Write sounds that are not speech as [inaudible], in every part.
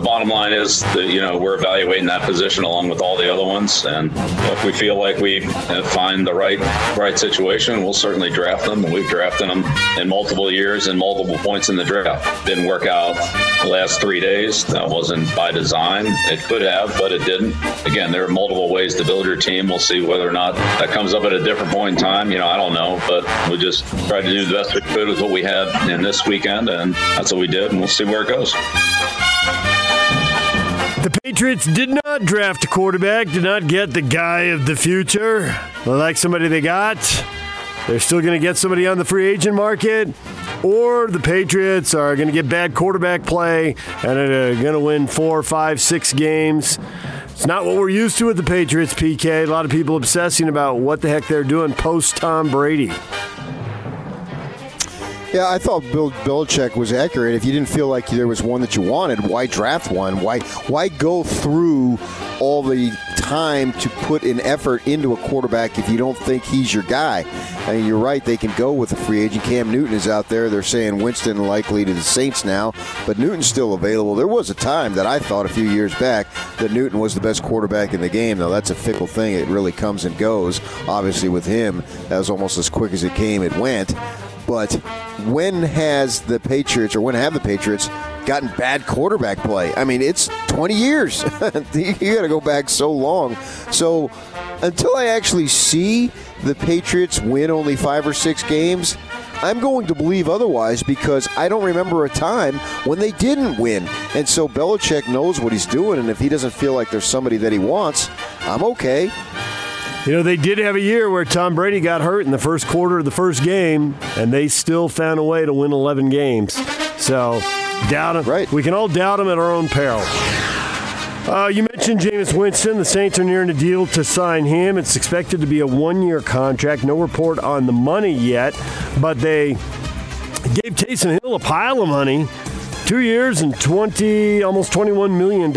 The bottom line is that you know we're evaluating that position along with all the other ones, and if we feel like we find the right right situation, we'll certainly draft them. We've drafted them in multiple years and multiple points in the draft. Didn't work out the last three days. That wasn't by design. It could have, but it didn't. Again, there are multiple ways to build your team. We'll see whether or not that comes up at a different point in time. You know, I don't know, but we just tried to do the best we could with what we had in this weekend, and that's what we did, and we'll see where it goes. The Patriots did not draft a quarterback, did not get the guy of the future. Like somebody they got. They're still going to get somebody on the free agent market, or the Patriots are going to get bad quarterback play and are going to win four, five, six games. It's not what we're used to with the Patriots, PK. A lot of people obsessing about what the heck they're doing post Tom Brady. Yeah, I thought Bill Belichick was accurate. If you didn't feel like there was one that you wanted, why draft one? Why why go through all the time to put an effort into a quarterback if you don't think he's your guy? I mean, you're right. They can go with a free agent. Cam Newton is out there. They're saying Winston likely to the Saints now, but Newton's still available. There was a time that I thought a few years back that Newton was the best quarterback in the game. Now that's a fickle thing. It really comes and goes. Obviously, with him, that was almost as quick as it came. It went. But when has the Patriots, or when have the Patriots gotten bad quarterback play? I mean, it's 20 years. [laughs] you got to go back so long. So until I actually see the Patriots win only five or six games, I'm going to believe otherwise because I don't remember a time when they didn't win. And so Belichick knows what he's doing, and if he doesn't feel like there's somebody that he wants, I'm okay. You know, they did have a year where Tom Brady got hurt in the first quarter of the first game, and they still found a way to win 11 games. So, doubt him. Right. We can all doubt him at our own peril. Uh, you mentioned Jameis Winston. The Saints are nearing a deal to sign him. It's expected to be a one year contract. No report on the money yet, but they gave Taysom Hill a pile of money. Two years and 20, almost $21 million.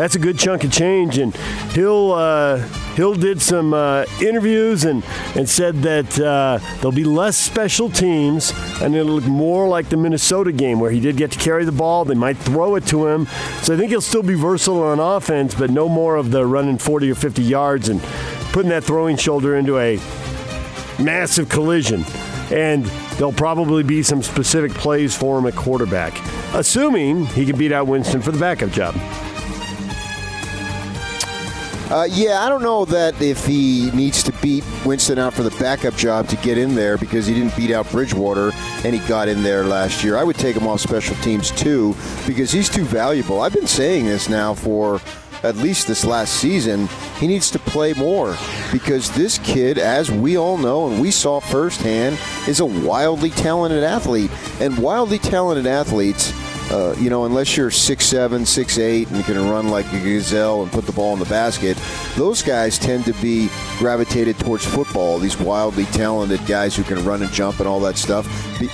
That's a good chunk of change. And Hill. Uh, Hill did some uh, interviews and, and said that uh, there'll be less special teams and it'll look more like the Minnesota game where he did get to carry the ball. They might throw it to him. So I think he'll still be versatile on offense, but no more of the running 40 or 50 yards and putting that throwing shoulder into a massive collision. And there'll probably be some specific plays for him at quarterback, assuming he can beat out Winston for the backup job. Uh, yeah, I don't know that if he needs to beat Winston out for the backup job to get in there because he didn't beat out Bridgewater and he got in there last year. I would take him off special teams too because he's too valuable. I've been saying this now for at least this last season. He needs to play more because this kid, as we all know and we saw firsthand, is a wildly talented athlete. And wildly talented athletes uh, you know, unless you're six seven, six eight, and can run like a gazelle and put the ball in the basket, those guys tend to be gravitated towards football. These wildly talented guys who can run and jump and all that stuff.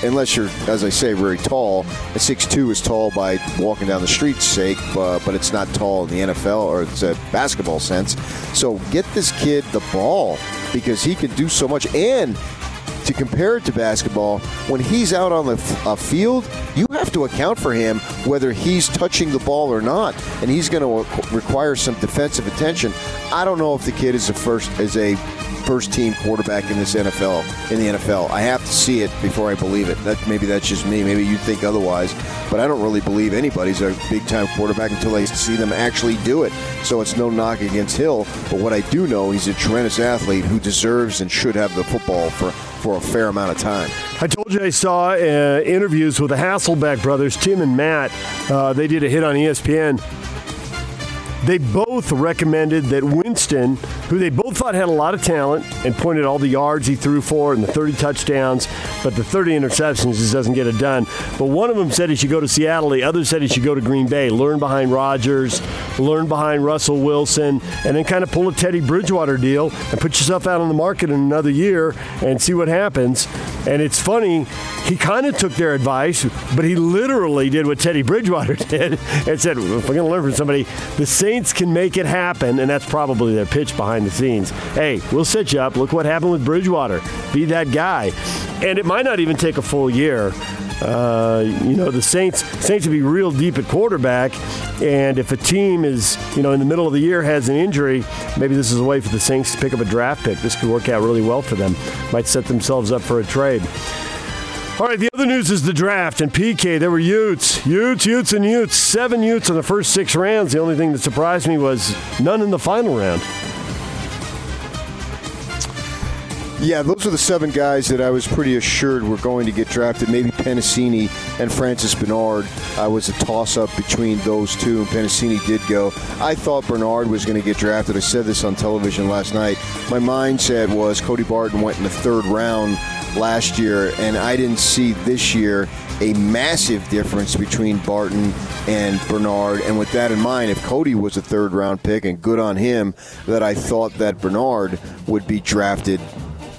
Unless you're, as I say, very tall. A six two is tall by walking down the street's sake, but it's not tall in the NFL or it's a basketball sense. So get this kid the ball because he can do so much and to compare it to basketball, when he's out on the uh, field, you have to account for him whether he's touching the ball or not, and he's going to require some defensive attention. I don't know if the kid is a first is a first team quarterback in this NFL in the NFL. I have to see it before I believe it. That maybe that's just me. Maybe you think otherwise, but I don't really believe anybody's a big time quarterback until I see them actually do it. So it's no knock against Hill, but what I do know, he's a tremendous athlete who deserves and should have the football for for a fair amount of time. I told you I saw uh, interviews with the Hasselbeck brothers, Tim and Matt. Uh, they did a hit on ESPN. They both both recommended that Winston, who they both thought had a lot of talent and pointed all the yards he threw for and the 30 touchdowns, but the 30 interceptions just doesn't get it done. But one of them said he should go to Seattle. The other said he should go to Green Bay, learn behind Rodgers, learn behind Russell Wilson, and then kind of pull a Teddy Bridgewater deal and put yourself out on the market in another year and see what happens. And it's funny, he kind of took their advice, but he literally did what Teddy Bridgewater [laughs] did and said, if we're going to learn from somebody, the Saints can make it happen, and that's probably their pitch behind the scenes. Hey, we'll set you up. Look what happened with Bridgewater. Be that guy. And it might not even take a full year. Uh, you know, the Saints Saints would be real deep at quarterback, and if a team is, you know, in the middle of the year has an injury, maybe this is a way for the Saints to pick up a draft pick. This could work out really well for them. Might set themselves up for a trade. All right, the other news is the draft and PK. There were Utes, Utes, Utes, and Utes. Seven Utes in the first six rounds. The only thing that surprised me was none in the final round. Yeah, those are the seven guys that I was pretty assured were going to get drafted. Maybe Penisini and Francis Bernard I was a toss up between those two, and Penisini did go. I thought Bernard was going to get drafted. I said this on television last night. My mindset was Cody Barton went in the third round last year, and I didn't see this year a massive difference between Barton and Bernard. And with that in mind, if Cody was a third round pick, and good on him, that I thought that Bernard would be drafted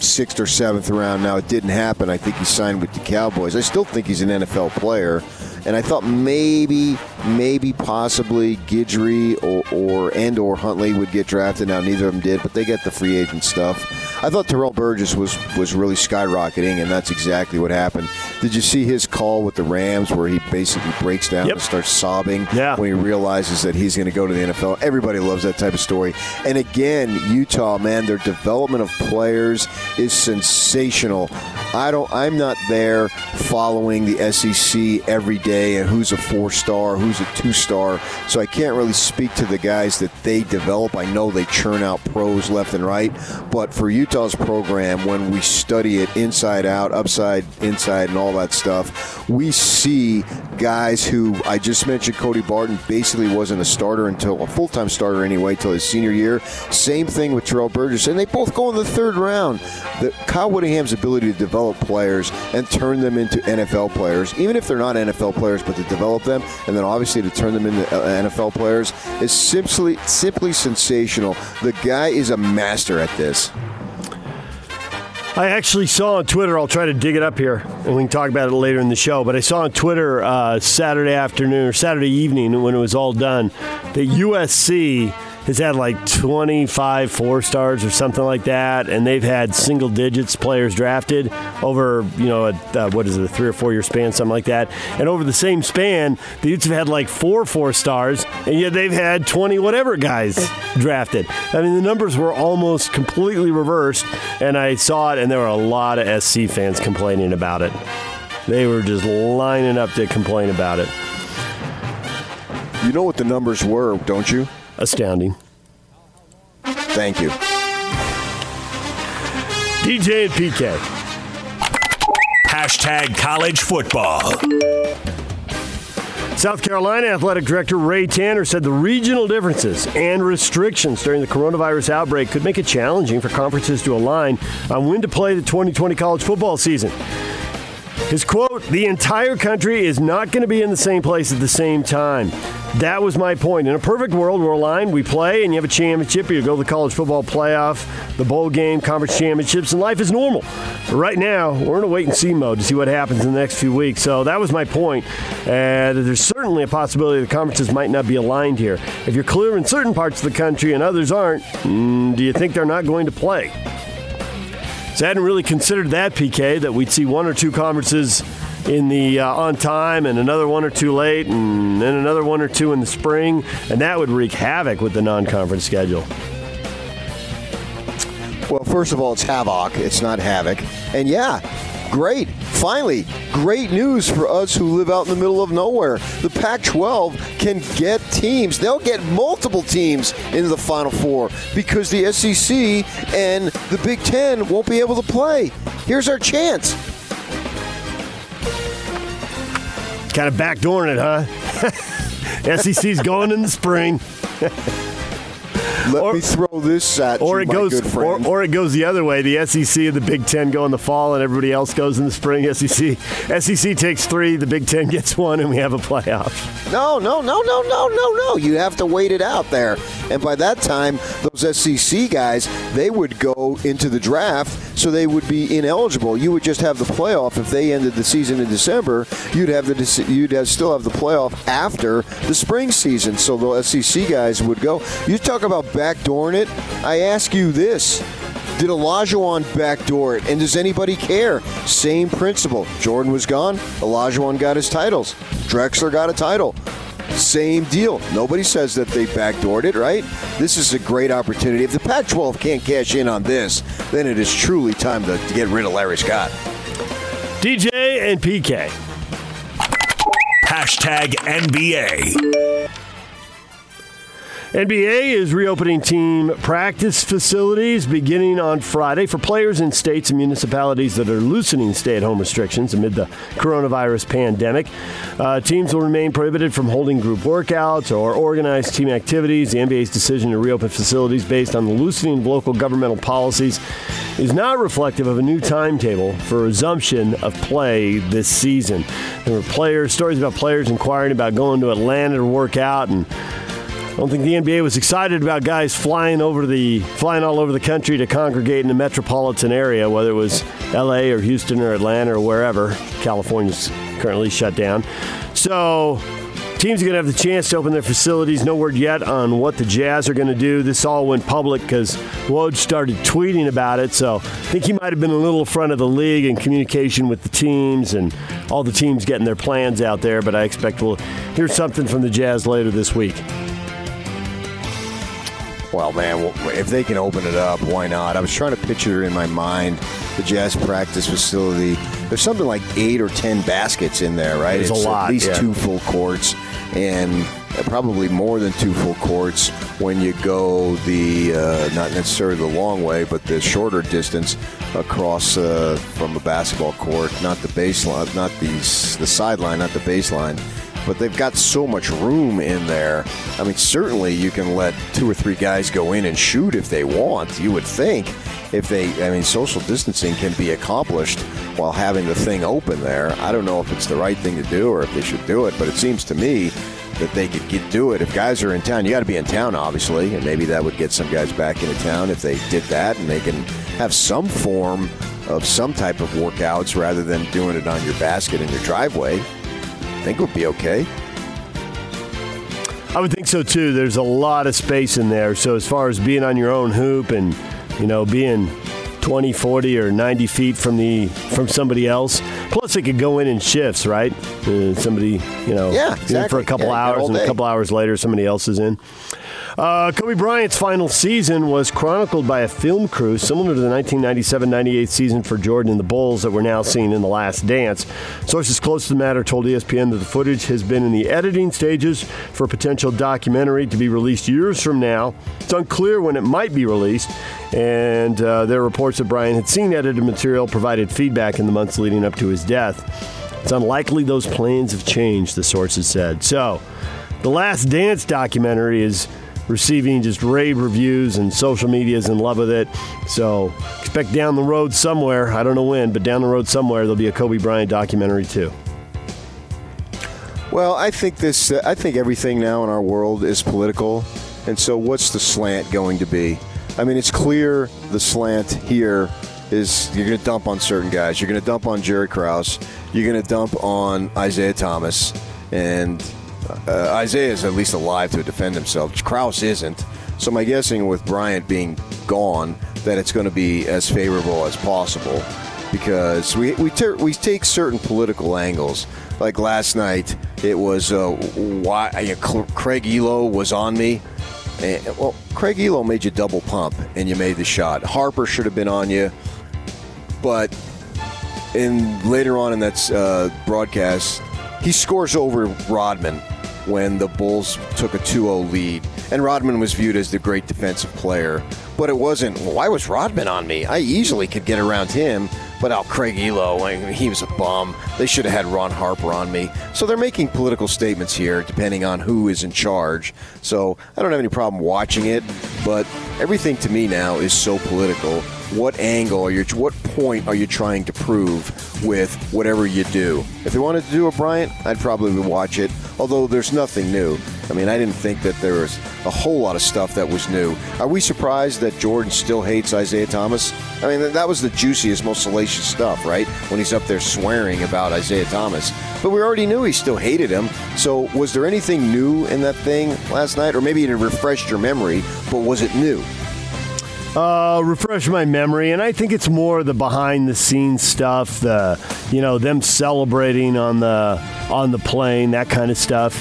sixth or seventh round. Now it didn't happen. I think he signed with the Cowboys. I still think he's an NFL player, and I thought maybe, maybe, possibly Guidry or, or and or Huntley would get drafted. Now neither of them did, but they get the free agent stuff. I thought Terrell Burgess was was really skyrocketing, and that's exactly what happened. Did you see his call with the Rams where he basically breaks down Yep. and starts sobbing Yeah. when he realizes that he's going to go to the NFL? Everybody loves that type of story. And again, Utah, man, their development of players is sensational. I don't. I'm not there following the SEC every day and who's a four star, who's a two star. So I can't really speak to the guys that they develop. I know they churn out pros left and right, but for Utah's program, when we study it inside out, upside, inside, and all that stuff, we see guys who I just mentioned. Cody Barton basically wasn't a starter until a full time starter anyway, till his senior year. Same thing with Terrell Burgess, and they both go in the third round. The, Kyle Whittingham's ability to develop players and turn them into NFL players, even if they're not NFL players, but to develop them and then obviously to turn them into uh, NFL players is simply simply sensational. The guy is a master at this. I actually saw on Twitter, I'll try to dig it up here and we can talk about it later in the show, but I saw on Twitter uh, Saturday afternoon or Saturday evening when it was all done that USC has had like 25 four stars or something like that, and they've had single digits players drafted over, you know, a, uh, what is it, a three or four year span, something like that. And over the same span, the Utes have had like four four stars, and yet they've had 20 whatever guys drafted. I mean, the numbers were almost completely reversed, and I saw it, and there were a lot of SC fans complaining about it. They were just lining up to complain about it. You know what the numbers were, don't you? Astounding. Thank you. DJ and PK. Hashtag college football. South Carolina Athletic Director Ray Tanner said the regional differences and restrictions during the coronavirus outbreak could make it challenging for conferences to align on when to play the 2020 college football season. His quote, the entire country is not going to be in the same place at the same time. That was my point. In a perfect world, we're aligned, we play, and you have a championship, you go to the college football playoff, the bowl game, conference championships, and life is normal. But right now, we're in a wait and see mode to see what happens in the next few weeks. So that was my point. And there's certainly a possibility the conferences might not be aligned here. If you're clear in certain parts of the country and others aren't, mm, do you think they're not going to play? So I hadn't really considered that, PK, that we'd see one or two conferences in the uh, on time and another one or two late and then another one or two in the spring, and that would wreak havoc with the non-conference schedule. Well, first of all, it's havoc. It's not havoc. And yeah, great. Finally, great news for us who live out in the middle of nowhere. The Pac 12 can get teams. They'll get multiple teams into the Final Four because the SEC and the Big Ten won't be able to play. Here's our chance. Kind of backdooring it, huh? [laughs] SEC's going in the spring. [laughs] Let or, me throw this at or you, it goes. Or, or it goes the other way. The SEC and the Big Ten go in the fall, and everybody else goes in the spring. [laughs] SEC SEC takes three, the Big Ten gets one, and we have a playoff. No, no, no, no, no, no, no. You have to wait it out there. And by that time, those SEC guys, they would go into the draft, so they would be ineligible. You would just have the playoff if they ended the season in December. You'd have the you'd have, still have the playoff after the spring season, so the SEC guys would go. You talk about backdooring it. I ask you this. Did Olajuwon backdoor it? And does anybody care? Same principle. Jordan was gone. Olajuwon got his titles. Drexler got a title. Same deal. Nobody says that they backdoored it, right? This is a great opportunity. If the Pac 12 can't cash in on this, then it is truly time to, to get rid of Larry Scott. DJ and PK. Hashtag NBA. NBA is reopening team practice facilities beginning on Friday for players in states and municipalities that are loosening stay at home restrictions amid the coronavirus pandemic. Uh, teams will remain prohibited from holding group workouts or organized team activities. The NBA's decision to reopen facilities based on the loosening of local governmental policies is not reflective of a new timetable for resumption of play this season. There were players, stories about players inquiring about going to Atlanta to work out and don't think the NBA was excited about guys flying over the flying all over the country to congregate in the metropolitan area, whether it was L.A. or Houston or Atlanta or wherever. California's currently shut down, so teams are going to have the chance to open their facilities. No word yet on what the Jazz are going to do. This all went public because Woj started tweeting about it, so I think he might have been a little front of the league in communication with the teams and all the teams getting their plans out there. But I expect we'll hear something from the Jazz later this week. Well, man, if they can open it up, why not? I was trying to picture in my mind the Jazz practice facility. There's something like eight or ten baskets in there, right? There's it's a lot. At least yeah. two full courts, and probably more than two full courts when you go the uh, not necessarily the long way, but the shorter distance across uh, from a basketball court, not the baseline, not the the sideline, not the baseline but they've got so much room in there. I mean, certainly you can let two or three guys go in and shoot if they want. You would think if they, I mean, social distancing can be accomplished while having the thing open there. I don't know if it's the right thing to do or if they should do it, but it seems to me that they could get do it. If guys are in town, you got to be in town, obviously, and maybe that would get some guys back into town if they did that, and they can have some form of some type of workouts rather than doing it on your basket in your driveway think it would be okay. I would think so too. There's a lot of space in there. So as far as being on your own hoop and you know being 20, 40, or 90 feet from the from somebody else. Plus, it could go in in shifts, right? Uh, somebody, you know, yeah, exactly. for a couple yeah, hours, and a couple hours later, somebody else is in. Uh, Kobe Bryant's final season was chronicled by a film crew similar to the 1997-98 season for Jordan and the Bulls that we're now seeing in The Last Dance. Sources close to the matter told ESPN that the footage has been in the editing stages for a potential documentary to be released years from now. It's unclear when it might be released, and uh, there are reports that Bryant had seen edited material, provided feedback in the months leading up to his death. It's unlikely those plans have changed, the sources said. So, the Last Dance documentary is receiving just rave reviews and social media is in love with it. So expect down the road somewhere, I don't know when, but down the road somewhere there'll be a Kobe Bryant documentary too. Well, I think this. Uh, I think everything now in our world is political, and so what's the slant going to be? I mean, it's clear the slant here is you're going to dump on certain guys. You're going to dump on Jerry Krause. You're going to dump on Isiah Thomas, and uh, Isiah is at least alive to defend himself. Krause isn't. So my guessing with Bryant being gone, that it's going to be as favorable as possible because we we, ter- we take certain political angles. Like last night, it was uh, why Craig Ehlo was on me. And, well, Craig Ehlo made you double pump, and you made the shot. Harper should have been on you, but in later on in that uh, broadcast, he scores over Rodman when the Bulls took a 2-0 lead, and Rodman was viewed as the great defensive player. But it wasn't. Why was Rodman on me? I easily could get around him. But out Craig Ehlo, I mean, he was a bum. They should have had Ron Harper on me. So they're making political statements here, depending on who is in charge. So I don't have any problem watching it, but everything to me now is so political. What angle are you? What point are you trying to prove with whatever you do? If they wanted to do a Bryant, I'd probably watch it. Although there's nothing new. I mean, I didn't think that there was a whole lot of stuff that was new. Are we surprised that Jordan still hates Isiah Thomas? I mean, that was the juiciest, most salacious stuff, right? When he's up there swearing about Isiah Thomas. But we already knew he still hated him. So was there anything new in that thing last night? Or maybe it refreshed your memory, but was it new? Uh, refresh my memory, and I think it's more the behind the scenes stuff, the you know them celebrating on the on the plane, that kind of stuff.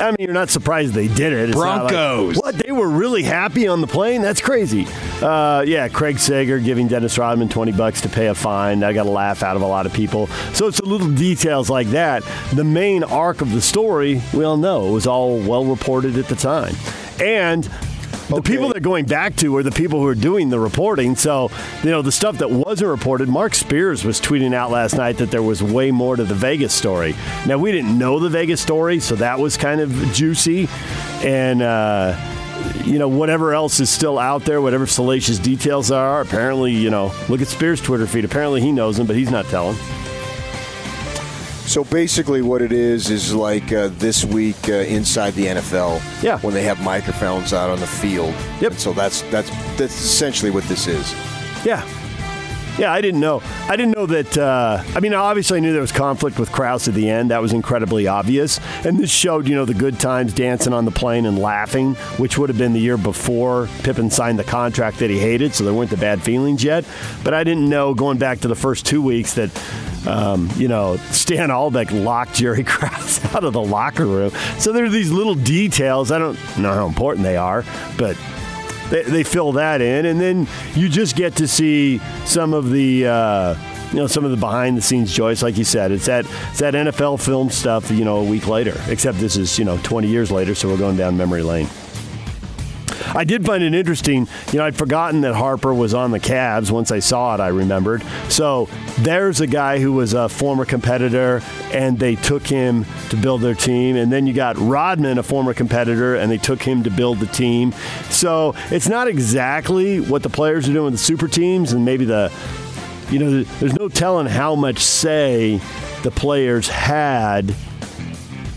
I mean, you're not surprised they did it. It's Broncos. Like, what? They were really happy on the plane? That's crazy. Uh, yeah, Craig Sager giving Dennis Rodman 20 bucks to pay a fine. I got a laugh out of a lot of people. So it's little details like that. The main arc of the story, we all know, it was all well reported at the time. And the people they're going back to are the people who are doing the reporting. So, you know, the stuff that wasn't reported, Marc Spears was tweeting out last night that there was way more to the Vegas story. Now, we didn't know the Vegas story, so that was kind of juicy. And, uh, you know, whatever else is still out there, whatever salacious details are, apparently, you know, look at Spears' Twitter feed. Apparently he knows them, but he's not telling. So basically, what it is is like uh, this week uh, inside the NFL. Yeah. When they have microphones out on the field. Yep. And so that's that's that's essentially what this is. Yeah. Yeah, I didn't know. I didn't know that. Uh, I mean, obviously, I knew there was conflict with Krause at the end. That was incredibly obvious. And this showed, you know, the good times dancing on the plane and laughing, which would have been the year before Pippen signed the contract that he hated. So there weren't the bad feelings yet. But I didn't know going back to the first two weeks that um, you know, Stan Albeck locked Jerry [laughs] Krause out of the locker room. So there are these little details. I don't know how important they are, but they, they fill that in. And then you just get to see some of the. Uh, you know some of the behind the scenes joys like you said it's that it's that NFL film stuff you know a week later except this is you know 20 years later so we're going down memory lane I did find it interesting. You know, I'd forgotten that Harper was on the Cavs. Once I saw it, I remembered. So there's a guy who was a former competitor, and they took him to build their team. And then you got Rodman, a former competitor, and they took him to build the team. So it's not exactly what the players are doing with the super teams, and maybe the, you know, there's no telling how much say the players had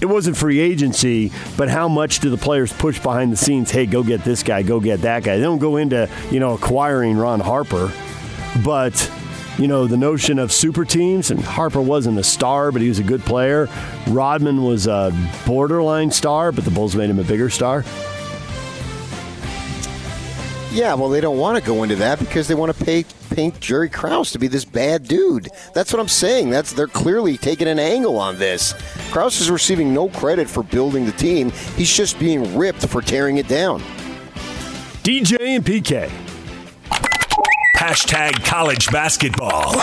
it wasn't free agency, but how much do the players push behind the scenes? Hey, go get this guy, go get that guy. They don't go into you know acquiring Ron Harper, but you know the notion of super teams and Harper wasn't a star, but he was a good player. Rodman was a borderline star, but the Bulls made him a bigger star. Yeah, well, they don't want to go into that because they want to pay paint Jerry Krause to be this bad dude. That's what I'm saying. That's they're clearly taking an angle on this. Krause is receiving no credit for building the team. He's just being ripped for tearing it down. DJ and PK. Hashtag college basketball.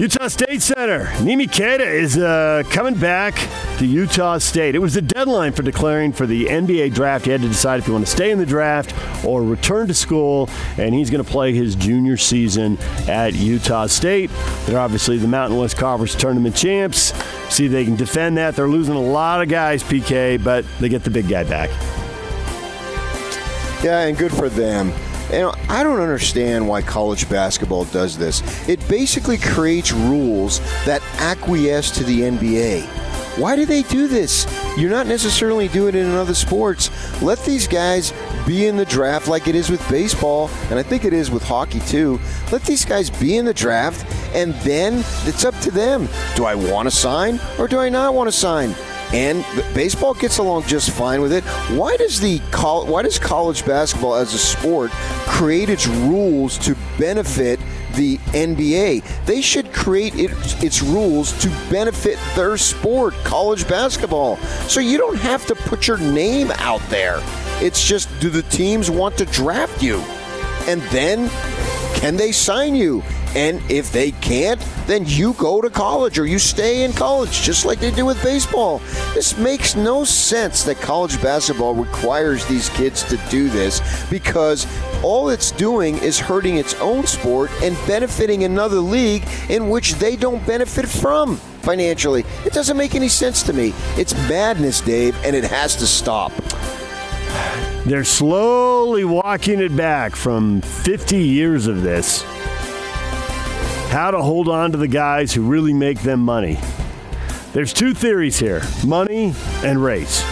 Utah State Center. Neemi Queta is uh, coming back to Utah State. It was the deadline for declaring for the NBA draft. You had to decide if you want to stay in the draft or return to school, and he's going to play his junior season at Utah State. They're obviously the Mountain West Conference tournament champs. See if they can defend that. They're losing a lot of guys, PK, but they get the big guy back. Yeah, and good for them. And I don't understand why college basketball does this. It basically creates rules that acquiesce to the NBA. Why do they do this? You're not necessarily doing it in other sports. Let these guys be in the draft like it is with baseball, and I think it is with hockey too. Let these guys be in the draft, and then it's up to them. Do I want to sign or do I not want to sign? And baseball gets along just fine with it. Why does the why does college basketball as a sport create its rules to benefit the NBA? They should create its, its rules to benefit their sport, college basketball. So you don't have to put your name out there. It's just do the teams want to draft you? And then can they sign you? And if they can't, then you go to college or you stay in college, just like they do with baseball. This makes no sense that college basketball requires these kids to do this because all it's doing is hurting its own sport and benefiting another league in which they don't benefit from. financially. It doesn't make any sense to me. It's madness, Dave, and it has to stop. They're slowly walking it back from 50 years of this. How to hold on to the guys who really make them money. There's two theories here money and race.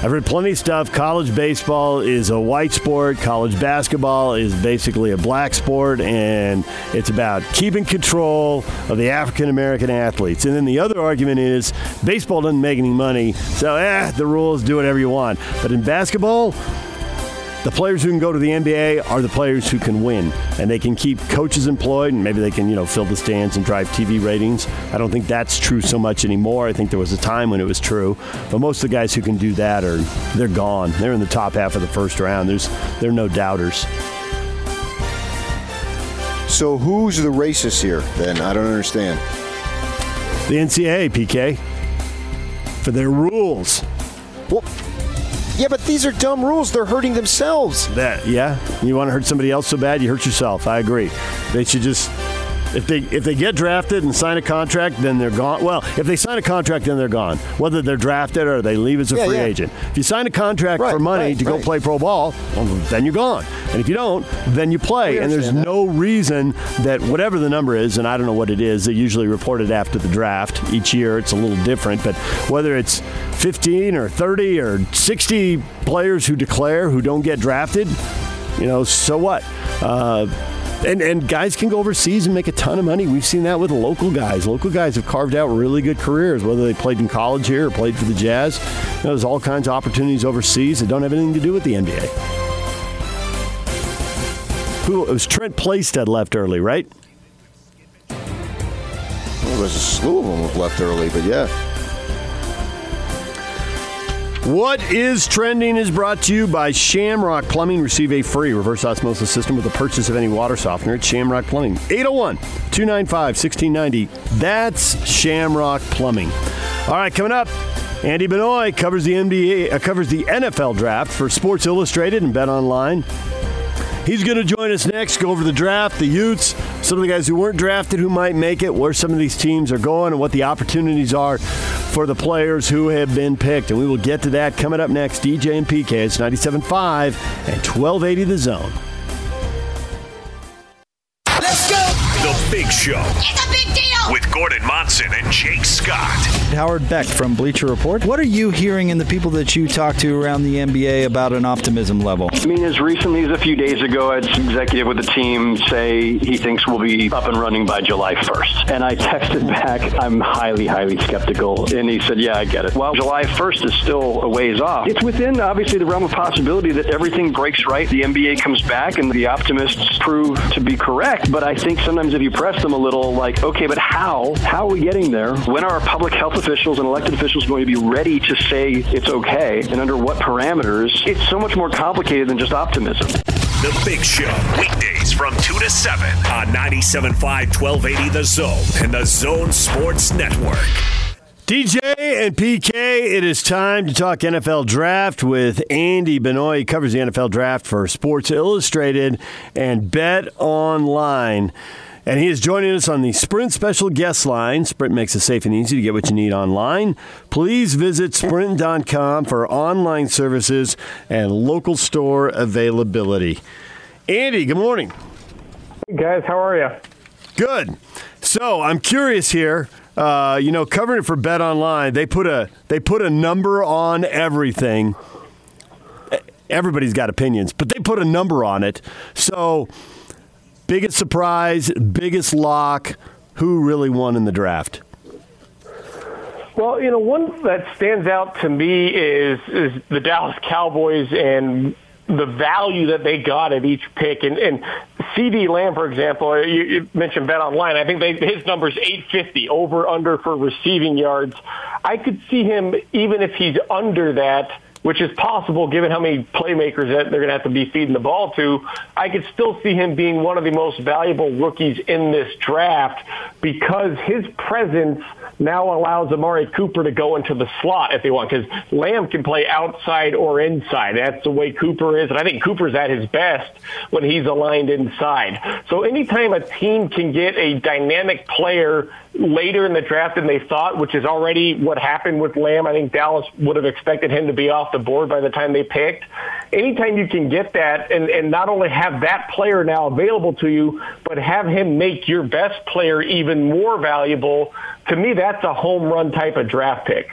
I've read plenty of stuff. College baseball is a white sport. College basketball is basically a black sport, and it's about keeping control of the African American athletes. And then the other argument is baseball doesn't make any money, so eh, the rules do whatever you want. But in basketball, the players who can go to the NBA are the players who can win, and they can keep coaches employed, and maybe they can, you know, fill the stands and drive TV ratings. I don't think that's true so much anymore. I think there was a time when it was true, but most of the guys who can do that are they're gone. They're in the top half of the first round. There's there are no doubters. So who's the racist here? Then I don't understand. The NCAA, PK, for their rules. Yeah, but these are dumb rules. They're hurting themselves. That yeah, you want to hurt somebody else so bad, you hurt yourself. I agree. They should just if they if they get drafted and sign a contract, then they're gone. Well, if they sign a contract, then they're gone. Whether they're drafted or they leave as a Yeah, free yeah. agent. If you sign a contract Right, for money right, to go play pro ball, well, then you're gone. And if you don't, then you play. And there's that. no reason that whatever the number is, and I don't know what it is, they usually report it after the draft. Each year it's a little different, but whether it's 15 or 30 or 60 players who declare who don't get drafted, you know, so what? Uh, and, and guys can go overseas and make a ton of money. We've seen that with local guys. Local guys have carved out really good careers, whether they played in college here or played for the Jazz. You know, there's all kinds of opportunities overseas that don't have anything to do with the NBA. Who it was Trent Plaisted left early, right? Well, there's a slew of them left early, but yeah. What is trending is brought to you by Shamrock Plumbing. Receive a free reverse osmosis system with the purchase of any water softener at Shamrock Plumbing. 801 295 1690. That's Shamrock Plumbing. All right, coming up. Andy Benoit covers the NBA, uh, covers the NFL draft for Sports Illustrated and Bet Online. He's going to join us next, go over the draft, the Utes, some of the guys who weren't drafted who might make it, where some of these teams are going, and what the opportunities are for the players who have been picked. And we will get to that coming up next. DJ and PK, it's 97.5 and 1280 The Zone. Howard Beck from Bleacher Report. What are you hearing in the people that you talk to around the NBA about an optimism level? I mean, as recently as a few days ago, I had some executive with the team say he thinks we'll be up and running by July 1st. And I texted [laughs] back, I'm highly, highly skeptical. And he said, Yeah, I get it. Well, July 1st is still a ways off. It's within, obviously, the realm of possibility that everything breaks right, the NBA comes back, and the optimists prove to be correct. But I think sometimes if you press them a little, like, okay, but how? How are we getting there? When are our public health officials and elected officials going to be ready to say it's okay? And under what parameters? It's so much more complicated than just optimism. The Big Show, weekdays from 2 to 7 on 97.5 1280 The Zone and The Zone Sports Network. DJ and PK, it is time to talk NFL draft with Andy Benoit. He covers the NFL draft for Sports Illustrated and Bet Online. And he is joining us on the Sprint special guest line. Sprint makes it safe and easy to get what you need online. Please visit sprint.com for online services and local store availability. Andy, good morning. Hey guys, how are you? Good. So I'm curious here. Uh, you know, covering it for Bet Online, they put a they put a number on everything. Everybody's got opinions, but they put a number on it. So, biggest surprise, biggest lock, who really won in the draft? Well, you know, one that stands out to me is is the Dallas Cowboys and the value that they got at each pick. And, and CeeDee Lamb, for example, uh, you, you mentioned Bet Online. I think they, his number's 850 over under for receiving yards. I could see him even if he's under that. Which is possible given how many playmakers that they're going to have to be feeding the ball to, I could still see him being one of the most valuable rookies in this draft because his presence now allows Amari Cooper to go into the slot if they want because Lamb can play outside or inside. That's the way Cooper is. And I think Cooper's at his best when he's aligned inside. So anytime a team can get a dynamic player later in the draft than they thought, which is already what happened with Lamb. I think Dallas would have expected him to be off the board by the time they picked. Anytime you can get that and, and not only have that player now available to you, but have him make your best player even more valuable, to me, that's a home run type of draft pick.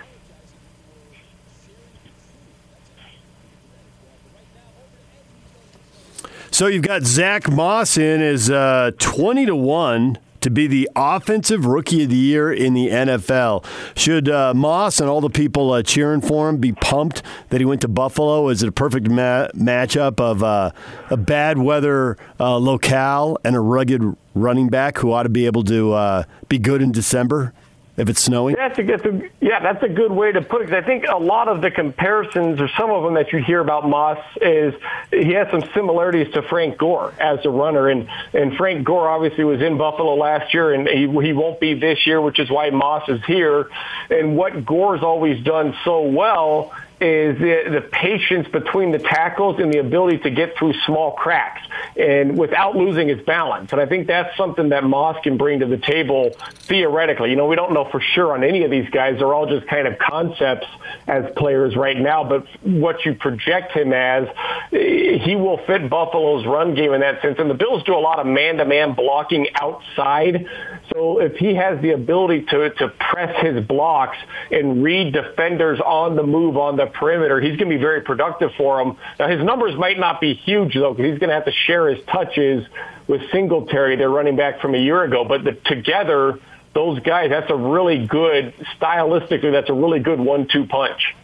So you've got Zach Moss in as uh, 20 to 1 to be the offensive rookie of the year in the NFL. Should uh, Moss and all the people uh, cheering for him be pumped that he went to Buffalo? Is it a perfect ma- matchup of uh, a bad weather uh, locale and a rugged running back who ought to be able to uh, be good in December? If it's snowing? That's a, that's a, yeah, that's a good way to put it. Cause I think a lot of the comparisons, or some of them that you hear about Moss, is he has some similarities to Frank Gore as a runner, and and Frank Gore obviously was in Buffalo last year, and he, he won't be this year, which is why Moss is here. And what Gore's always done so well is the, patience between the tackles and the ability to get through small cracks and without losing his balance. And I think that's something that Moss can bring to the table theoretically. You know, we don't know for sure on any of these guys. They're all just kind of concepts as players right now. But what you project him as, he will fit Buffalo's run game in that sense. And the Bills do a lot of man-to-man blocking outside. So if he has the ability to, to press his blocks and read defenders on the move on the perimeter, he's going to be very productive for them. Now his numbers might not be huge though, because he's going to have to share his touches with Singletary, their running back from a year ago. But the, together, those guys, that's a really good, stylistically, that's a really good one-two punch.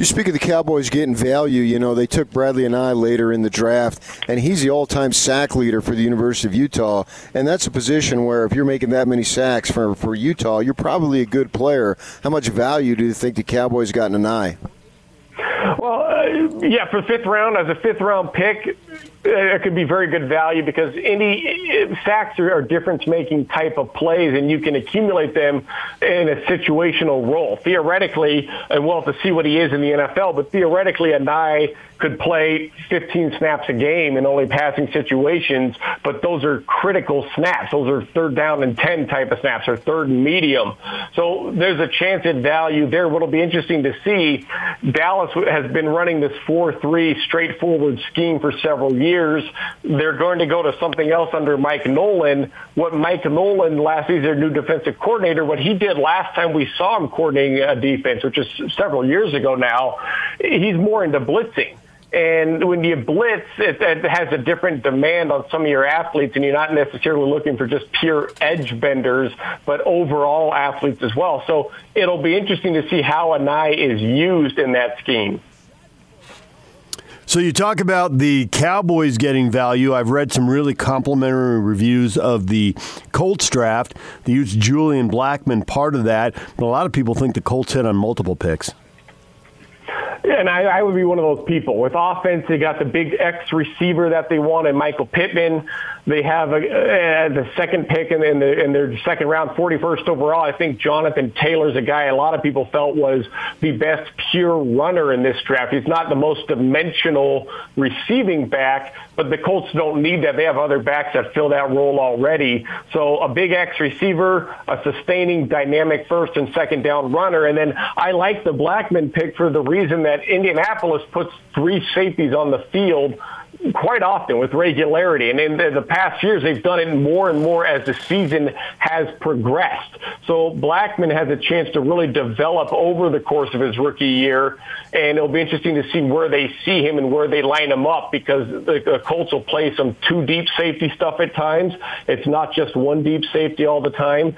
You speak of the Cowboys getting value. You know, they took Bradlee Anae later in the draft, and he's the all time sack leader for the University of Utah. And that's a position where if you're making that many sacks for, for Utah, you're probably a good player. How much value do you think the Cowboys got in Anae? Well, uh, yeah, for fifth round, as a fifth round pick, it could be very good value because any uh, sacks are, are difference making type of plays and you can accumulate them in a situational role. Theoretically, and we'll have to see what he is in the NFL, but theoretically, Anae could play 15 snaps a game in only passing situations, but those are critical snaps. Those are third down and 10 type of snaps or third and medium. So there's a chance at value there. What'll be interesting to see, Dallas has been running this 4-3 straightforward scheme for several years. They're going to go to something else under Mike Nolan. What Mike Nolan, last season, their new defensive coordinator, what he did last time we saw him coordinating a defense, which is several years ago now, he's more into blitzing. And when you blitz, it, it, has a different demand on some of your athletes, and you're not necessarily looking for just pure edge benders, but overall athletes as well. So it'll be interesting to see how Anae is used in that scheme. So you talk about the Cowboys getting value. I've read some really complimentary reviews of the Colts draft. They used Julian Blackmon part of that, but a lot of people think the Colts hit on multiple picks. And I, I would be one of those people. With offense, they got the big X receiver that they wanted, Michael Pittman. They have a, uh, the second pick in, in, the, in their second round, 41st overall. I think Jonathan Taylor's a guy a lot of people felt was the best pure runner in this draft. He's not the most dimensional receiving back, but the Colts don't need that. They have other backs that fill that role already. So a big X receiver, a sustaining dynamic first and second down runner. And then I like the Blackmon pick for the reason that Indianapolis puts three safeties on the field quite often with regularity. And in the, past years, they've done it more and more as the season has progressed. So Blackmon has a chance to really develop over the course of his rookie year. And it'll be interesting to see where they see him and where they line him up because the, Colts will play some two deep safety stuff at times. It's not just one deep safety all the time.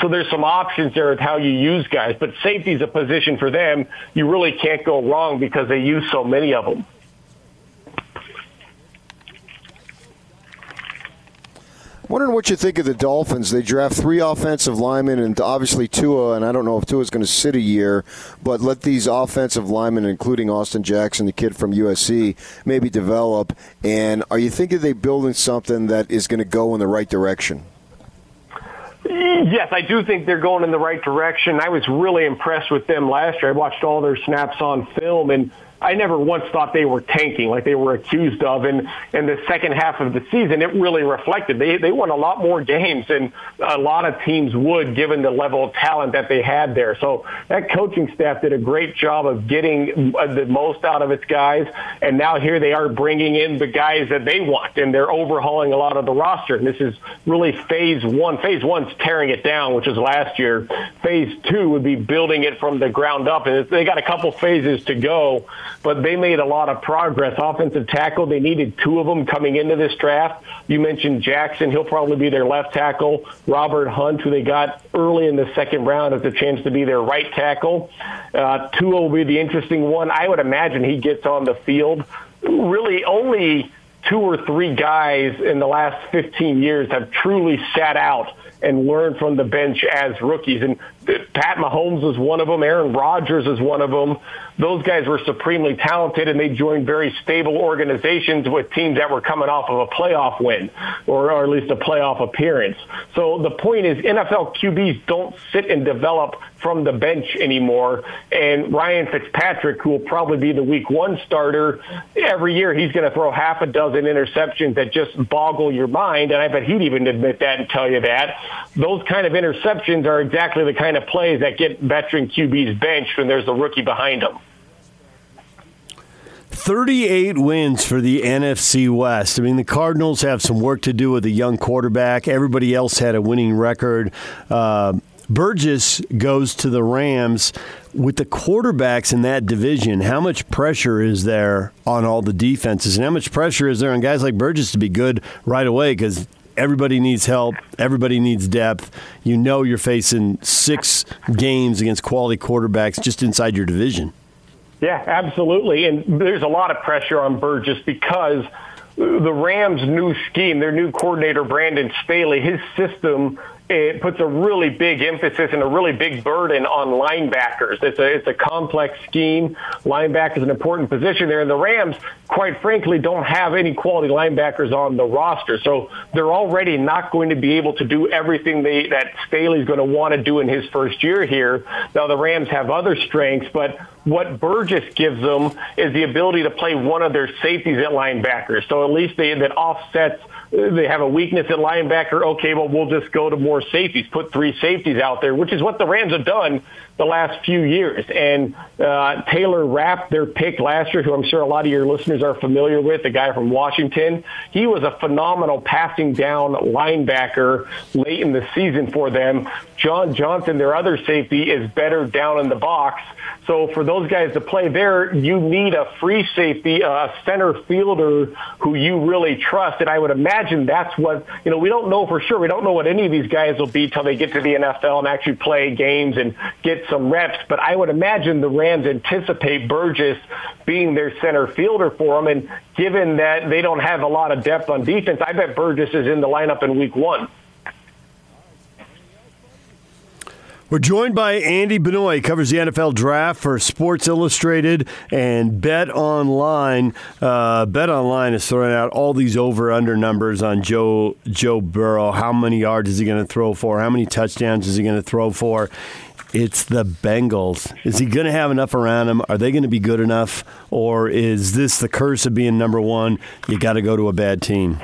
So there's some options there with how you use guys. But safety is a position for them. You really can't go wrong because they use so many of them. Wondering what you think of the Dolphins. They draft three offensive linemen and obviously Tua, and I don't know if Tua is going to sit a year, but let these offensive linemen, including Austin Jackson, the kid from USC, maybe develop. And are you thinking they're building something that is going to go in the right direction? Yes, I do think they're going in the right direction. I was really impressed with them last year. I watched all their snaps on film and I never once thought they were tanking like they were accused of. And in the second half of the season, it really reflected. They they won a lot more games than a lot of teams would, given the level of talent that they had there. So that coaching staff did a great job of getting uh, the most out of its guys. And now here they are bringing in the guys that they want, and they're overhauling a lot of the roster. And this is really phase one. Phase one's tearing it down, which was last year. Phase two would be building it from the ground up, and they got a couple phases to go but they made a lot of progress. Offensive tackle, they needed two of them coming into this draft. You mentioned Jackson. He'll probably be their left tackle. Robert Hunt, who they got early in the second round, has a chance to be their right tackle. Uh, Tua will be the interesting one. I would imagine he gets on the field. Really, only two or three guys in the last 15 years have truly sat out and learned from the bench as rookies. And Pat Mahomes was one of them. Aaron Rodgers is one of them. Those guys were supremely talented, and they joined very stable organizations with teams that were coming off of a playoff win, or, or at least a playoff appearance. So the point is, NFL QBs don't sit and develop from the bench anymore. And Ryan Fitzpatrick, who will probably be the Week One starter, every year he's going to throw half a dozen interceptions that just boggle your mind. And I bet he'd even admit that and tell you that those kind of interceptions are exactly the kind of plays that get veteran QBs benched when there's a rookie behind them. 38 wins for the NFC West. I mean, the Cardinals have some work to do with a young quarterback. Everybody else had a winning record. Uh, Burgess goes to the Rams. With the quarterbacks in that division, how much pressure is there on all the defenses? And how much pressure is there on guys like Burgess to be good right away? Because everybody needs help. Everybody needs depth. You know you're facing six games against quality quarterbacks just inside your division. Yeah, absolutely. And there's a lot of pressure on Burgess because the Rams' new scheme, their new coordinator, Brandon Staley, his system it puts a really big emphasis and a really big burden on linebackers. It's a it's a complex scheme. Linebacker is an important position there, and the Rams, quite frankly, don't have any quality linebackers on the roster. So they're already not going to be able to do everything they, that Staley's going to want to do in his first year here. Now the Rams have other strengths, but what Burgess gives them is the ability to play one of their safeties at linebacker. So at least they, that offsets they have a weakness at linebacker. Okay, well, we'll just go to more safeties, put three safeties out there, which is what the Rams have done the last few years. And uh, Taylor Rapp, their pick last year, who I'm sure a lot of your listeners are familiar with, the guy from Washington, he was a phenomenal passing down linebacker late in the season for them. John Johnson, their other safety, is better down in the box. So for those guys to play there, you need a free safety, a center fielder who you really trust. And I would imagine that's what, you know, we don't know for sure. We don't know what any of these guys will be till they get to the NFL and actually play games and get some reps. But I would imagine the Rams anticipate Burgess being their center fielder for them. And given that they don't have a lot of depth on defense, I bet Burgess is in the lineup in week one. We're joined by Andy Benoit, covers the NFL draft for Sports Illustrated and Bet Online. Uh, Bet Online is throwing out all these over/under numbers on Joe Joe Burrow. How many yards is he going to throw for? How many touchdowns is he going to throw for? It's the Bengals. Is he going to have enough around him? Are they going to be good enough, or is this the curse of being number one? You got to go to a bad team.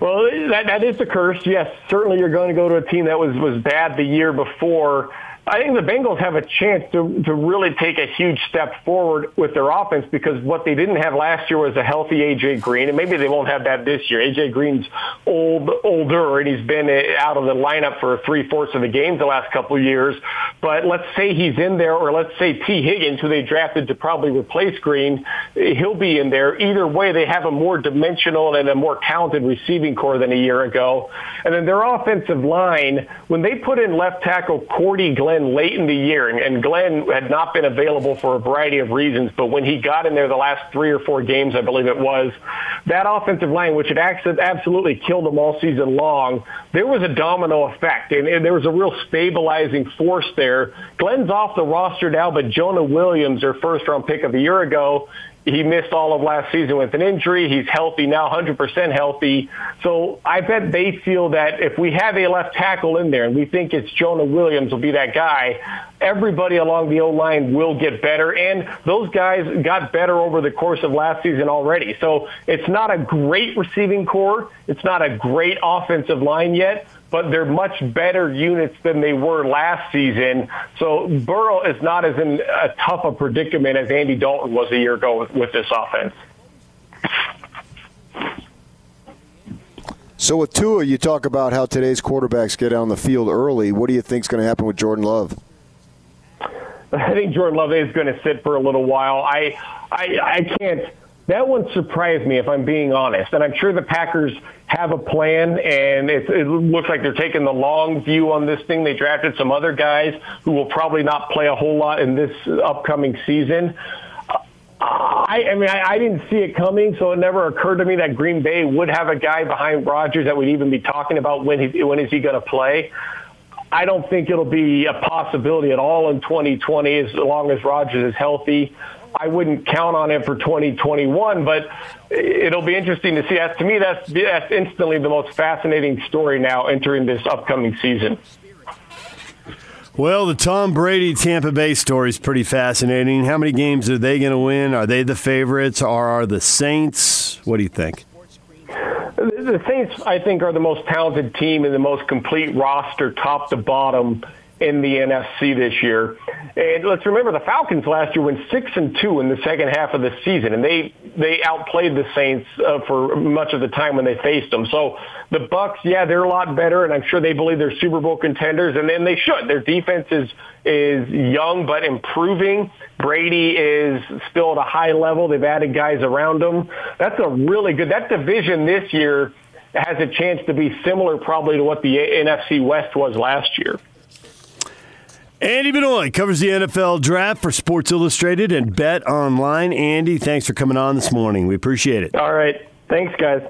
Well, that, that is the curse. Yes, certainly you're going to go to a team that was, was bad the year before I think the Bengals have a chance to, to really take a huge step forward with their offense because what they didn't have last year was a healthy AJ Green, and maybe they won't have that this year. AJ Green's old, older, and he's been out of the lineup for three fourths of the games the last couple of years. But let's say he's in there, or let's say Tee Higgins, who they drafted to probably replace Green, he'll be in there. Either way, they have a more dimensional and a more talented receiving corps than a year ago. And then their offensive line, when they put in left tackle Cordy Glenn Glenn late in the year, and, and Glenn had not been available for a variety of reasons, but when he got in there the last three or four games, I believe it was, that offensive line, which had absolutely killed them all season long, there was a domino effect, and, and there was a real stabilizing force there. Glenn's off the roster now, but Jonah Williams, their first round pick of a year ago, he missed all of last season with an injury. He's healthy now, 100% healthy. So I bet they feel that if we have a left tackle in there and we think it's Jonah Williams will be that guy, everybody along the O-line will get better. And those guys got better over the course of last season already. So it's not a great receiving corps. It's not a great offensive line yet, but they're much better units than they were last season. So Burrow is not as in a tough a predicament as Andy Dalton was a year ago with, with this offense. So with Tua, you talk about how today's quarterbacks get on the field early. What do you think is going to happen with Jordan Love? [laughs] I think Jordan Love is going to sit for a little while. I, I, I can't that one surprised me, if I'm being honest. And I'm sure the Packers have a plan, and it, it looks like they're taking the long view on this thing. They drafted some other guys who will probably not play a whole lot in this upcoming season. I, I mean, I, I didn't see it coming, so it never occurred to me that Green Bay would have a guy behind Rodgers that we'd even be talking about when he when is he going to play. I don't think it'll be a possibility at all in 2020 as long as Rodgers is healthy. I wouldn't count on it for 2021, but it'll be interesting to see. That to me, that's that's instantly the most fascinating story now entering this upcoming season. Well, the Tom Brady Tampa Bay story is pretty fascinating. How many games are they going to win? Are they the favorites? Or are the Saints? What do you think? The Saints, I think, are the most talented team and the most complete roster, top to bottom in the NFC this year. And let's remember the Falcons last year went six and two in the second half of the season, and they they outplayed the Saints uh, for much of the time when they faced them. So the Bucks, yeah, they're a lot better, and I'm sure they believe they're Super Bowl contenders, and then they should. Their defense is is young but improving. Brady is still at a high level. They've added guys around him. That's a really good. That division this year has a chance to be similar, probably to what the NFC West was last year. Andy Benoit covers the NFL draft for Sports Illustrated and Bet Online. Andy, thanks for coming on this morning. We appreciate it. All right. Thanks, guys.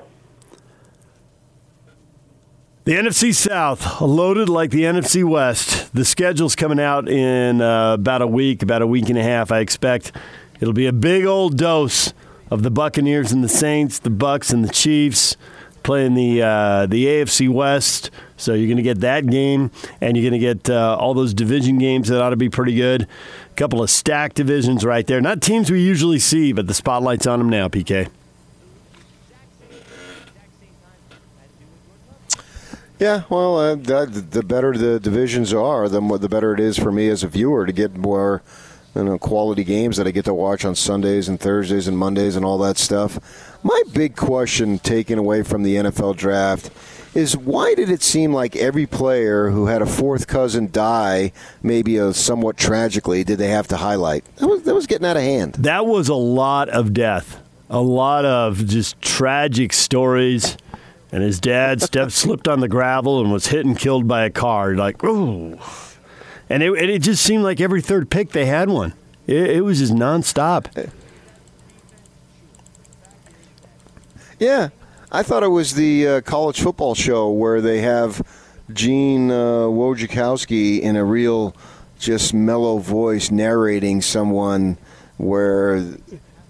The NFC South loaded like the NFC West. The schedule's coming out in uh, about a week, about a week and a half. I expect it'll be a big old dose of the Buccaneers and the Saints, the Bucks and the Chiefs playing the uh, the AFC West. So you're going to get that game, and you're going to get uh, all those division games that ought to be pretty good. A couple of stacked divisions right there. Not teams we usually see, but the spotlight's on them now. PK. Yeah, well, uh, the, the better the divisions are, the more, the better it is for me as a viewer to get more you know, quality games that I get to watch on Sundays and Thursdays and Mondays and all that stuff. My big question taken away from the NFL draft is why did it seem like every player who had a fourth cousin die, maybe a somewhat tragically, did they have to highlight? That was, that was getting out of hand. That was a lot of death, a lot of just tragic stories. And his dad [laughs] stepped, slipped on the gravel and was hit and killed by a car. Like, ooh. And it, it just seemed like every third pick they had one. It, it was just nonstop. Eh, Yeah, I thought it was the uh, college football show where they have Gene uh, Wojciechowski in a real, just mellow voice narrating someone where.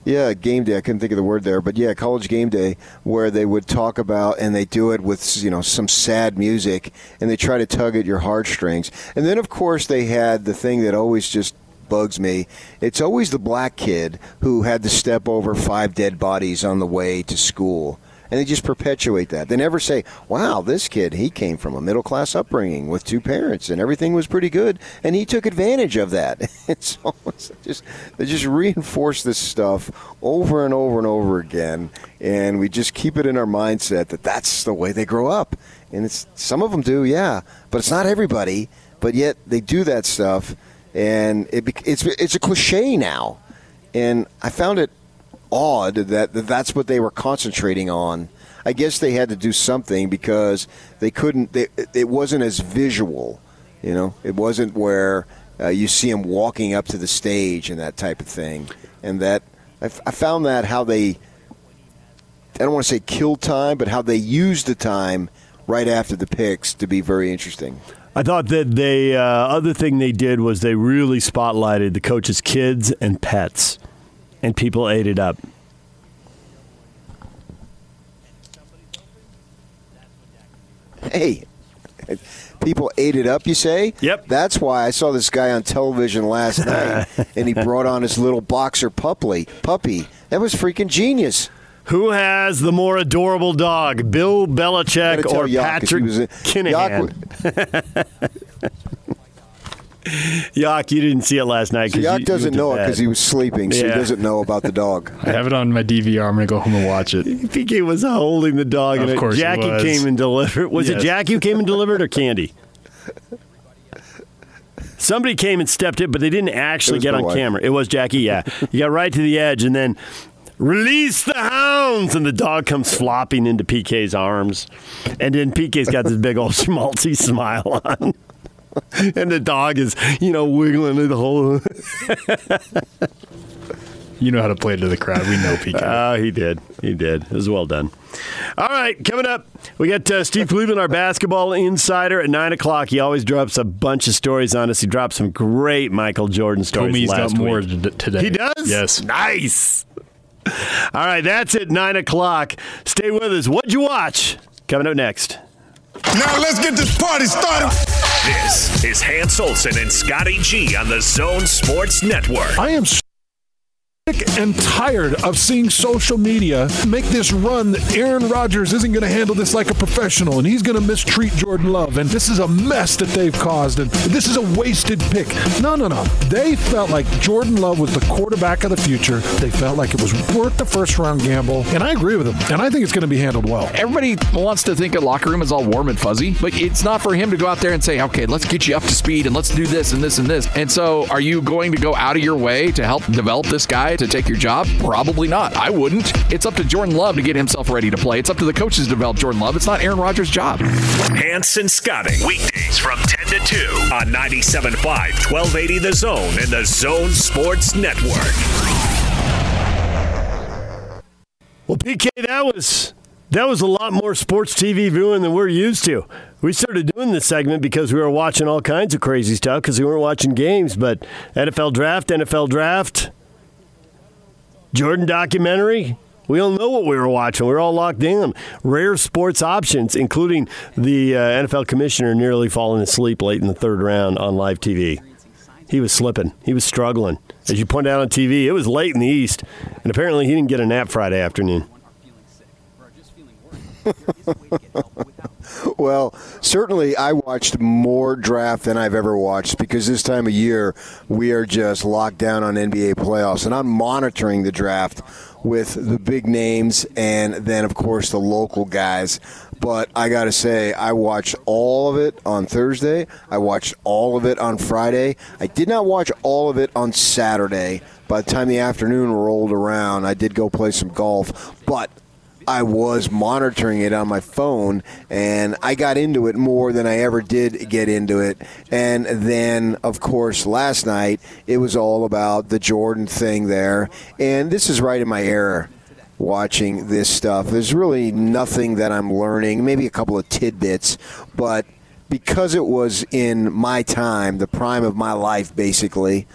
Yeah, game day. I couldn't think of the word there, but yeah, college game day, where they would talk about and they do it with you know some sad music, and they try to tug at your heartstrings. And then of course they had the thing that always just bugs me. It's always the black kid who had to step over five dead bodies on the way to school. And they just perpetuate that. They never say, wow, this kid, he came from a middle class upbringing with two parents and everything was pretty good. And he took advantage of that. [laughs] It's almost just, they just reinforce this stuff over and over and over again. And we just keep it in our mindset that that's the way they grow up. And it's some of them do, yeah, but it's not everybody. But yet they do that stuff and it, it's it's a cliche now, and I found it odd that, that that's what they were concentrating on. I guess they had to do something because they couldn't. They, it wasn't as visual You know, it wasn't where uh, you see him walking up to the stage and that type of thing. And that I, f- I found that how they, I don't want to say kill time, but how they use the time right after the picks to be very interesting. I thought that they uh, other thing they did was they really spotlighted the coach's kids and pets, and people ate it up. Hey, people ate it up, you say? Yep. That's why I saw this guy on television last [laughs] night, and he brought on his little boxer puppy. Puppy. That was freaking genius. Who has the more adorable dog, Bill Belichick or Yuck, 'cause Patrick was a- Kinahan? Yuck, [laughs] you didn't see it last night. 'cause you- Yuck you doesn't went know it because he was sleeping, so Yeah. he doesn't know about the dog. I have it on my DVR. I'm going to go home and watch it. [laughs] PK was holding the dog, Of and course Jackie was. came and delivered. Was it Yes. Jackie who came and delivered, or Candy? [laughs] Somebody came and stepped it, but they didn't actually get on wife. camera. It was Jackie, yeah. you got right to the edge, and then release the hounds, and the dog comes flopping into PK's arms, and then PK's got this big old [laughs] schmaltzy smile on. [laughs] And the dog is, you know, wiggling the whole. [laughs] You know how to play to the crowd. We know PK. Oh, he did. He did. It was well done. All right, coming up, we got uh, Steve Cleveland, our basketball insider, at 9 o'clock. He always drops a bunch of stories on us. He dropped some great Michael Jordan stories Comey's last got more week. today. He does? Yes. Nice. [laughs] All right, that's at 9 o'clock. Stay with us. What'd you watch? Coming up next. Now let's get this party started. This is Hans Olsen and Scotty G on the Zone Sports Network. I am sick and tired of seeing social media make this run that Aaron Rodgers isn't going to handle this like a professional and he's going to mistreat Jordan Love and this is a mess that they've caused and this is a wasted pick. No, no, no. They felt like Jordan Love was the quarterback of the future. They felt like it was worth the first round gamble and I agree with them and I think it's going to be handled well. Everybody wants to think a locker room is all warm and fuzzy, but it's not for him to go out there and say, okay, let's get you up to speed and let's do this and this and this. And so, are you going to go out of your way to help develop this guy to take your job? Probably not. I wouldn't. It's up to Jordan Love to get himself ready to play. It's up to the coaches to develop Jordan Love. It's not Aaron Rodgers' job. Hanson and Scotty. Weekdays from 10 to 2 on 97.5, 1280 The Zone and the Zone Sports Network. Well, PK, that was that was a lot more sports TV viewing than we're used to. We started doing this segment because we were watching all kinds of crazy stuff because we weren't watching games. But NFL draft, NFL draft, Jordan documentary. We all know what we were watching. We were all locked in. Rare sports options, including the uh, NFL commissioner nearly falling asleep late in the third round on live TV. He was slipping. He was struggling. As you pointed out on TV, it was late in the East, and apparently he didn't get a nap Friday afternoon. [laughs] Well, certainly I watched more draft than I've ever watched because this time of year we are just locked down on NBA playoffs, and I'm monitoring the draft with the big names and then, of course, the local guys. But I got to say, I watched all of it on Thursday. I watched all of it on Friday. I did not watch all of it on Saturday. By the time the afternoon rolled around, I did go play some golf. But I was monitoring it on my phone, and I got into it more than I ever did get into it. And then, of course, last night it was all about the Jordan thing there. And this is right in my era watching this stuff. There's really nothing that I'm learning, maybe a couple of tidbits, but because it was in my time, the prime of my life, basically.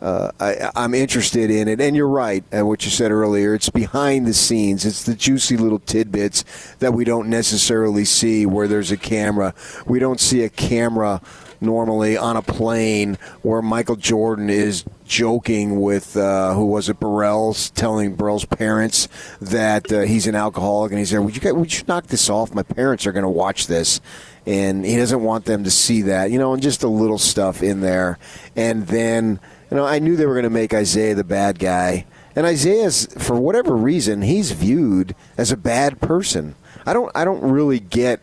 Uh, I, I'm interested in it, and you're right. Uh, what you said earlier, it's behind the scenes. It's the juicy little tidbits that we don't necessarily see where there's a camera. We don't see a camera normally on a plane where Michael Jordan is joking with uh, who was it, Burrell's, telling Burrell's parents that uh, he's an alcoholic, and he's there. Would you would you knock this off? My parents are going to watch this and he doesn't want them to see that, you know, and just a little stuff in there. And then, you know, I knew they were going to make Isiah the bad guy. And Isiah's, for whatever reason, he's viewed as a bad person. I don't, I don't really get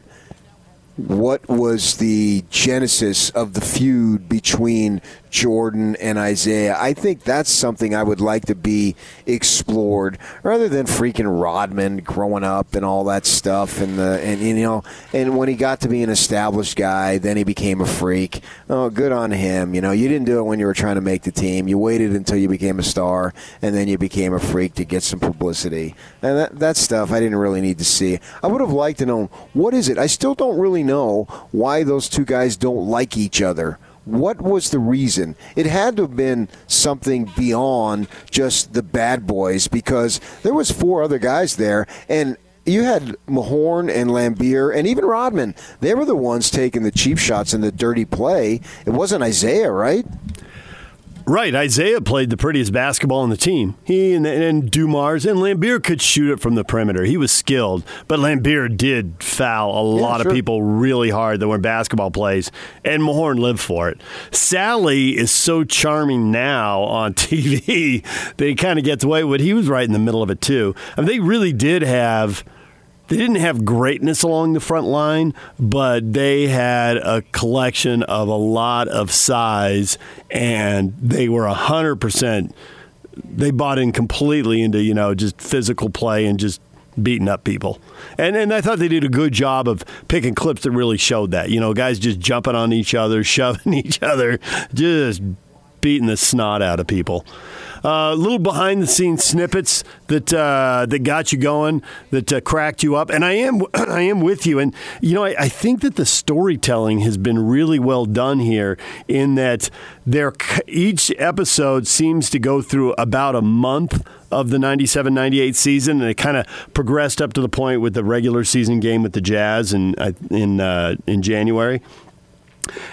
what was the genesis of the feud between Jordan and Isiah. I think that's something I would like to be explored rather than freaking Rodman growing up and all that stuff and the and you know and when he got to be an established guy, then he became a freak. Oh, good on him. You know, you didn't do it when you were trying to make the team. You waited until you became a star and then you became a freak to get some publicity. And that that stuff I didn't really need to see. I would have liked to know what is it. I still don't really know why those two guys don't like each other. What was the reason? It had to have been something beyond just the bad boys because there was four other guys there and you had Mahorn and Laimbeer and even Rodman. They were the ones taking the cheap shots and the dirty play. It wasn't Isiah, right? Right, Isiah played the prettiest basketball on the team. He and, and Dumars and Laimbeer could shoot it from the perimeter. He was skilled, but Laimbeer did foul a Yeah, lot sure. of people really hard that were basketball plays, and Mahorn lived for it. Sally is so charming now on [laughs] TV that he kind of gets away with. He was right in the middle of it too. I mean, they really did have they didn't have greatness along the front line, but they had a collection of a lot of size, and they were hundred percent. They bought in completely into you know just physical play and just beating up people. And and I thought they did a good job of picking clips that really showed that. You know, guys just jumping on each other, [laughs] shoving each other, just beating the snot out of people. Uh, little behind the scenes snippets that uh, that got you going, that uh, cracked you up, and I am [clears throat] I am with you. And you know, I, I think that the storytelling has been really well done here. In that, there each episode seems to go through about a month of the 97-98 season, and it kind of progressed up to the point with the regular season game with the Jazz in uh, in uh, in January.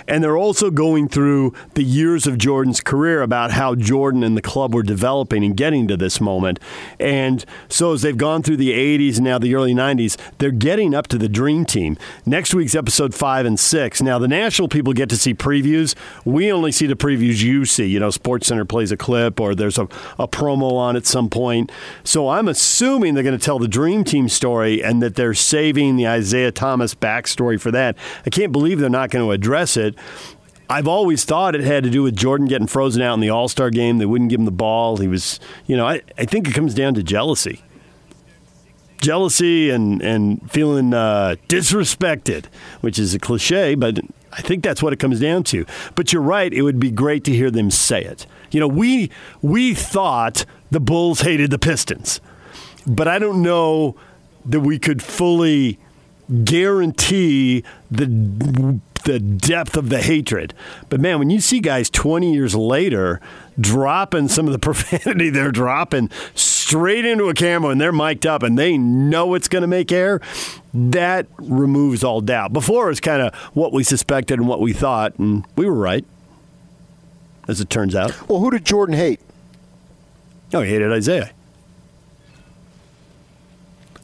And they're also going through the years of Jordan's career about how Jordan and the club were developing and getting to this moment. And so, as they've gone through the 80s and now the early 90s, they're getting up to the Dream Team. Next week's episode five and six. Now, the national people get to see previews. We only see the previews you see. You know, Sports Center plays a clip or there's a, a promo on at some point. So, I'm assuming they're going to tell the Dream Team story and that they're saving the Isiah Thomas backstory for that. I can't believe they're not going to address it. I've always thought it had to do with Jordan getting frozen out in the All Star game. They wouldn't give him the ball. He was, you know, I, I think it comes down to jealousy. Jealousy and, and feeling uh, disrespected, which is a cliche, but I think that's what it comes down to. But you're right, it would be great to hear them say it. You know, we, we thought the Bulls hated the Pistons, but I don't know that we could fully guarantee the the depth of the hatred. But man, when you see guys 20 years later dropping some of the [laughs] profanity they're dropping straight into a camera and they're mic'd up and they know it's going to make air, that removes all doubt. Before it was kind of what we suspected and what we thought, and we were right, as it turns out. Well, who did Jordan hate? Oh, he hated Isiah.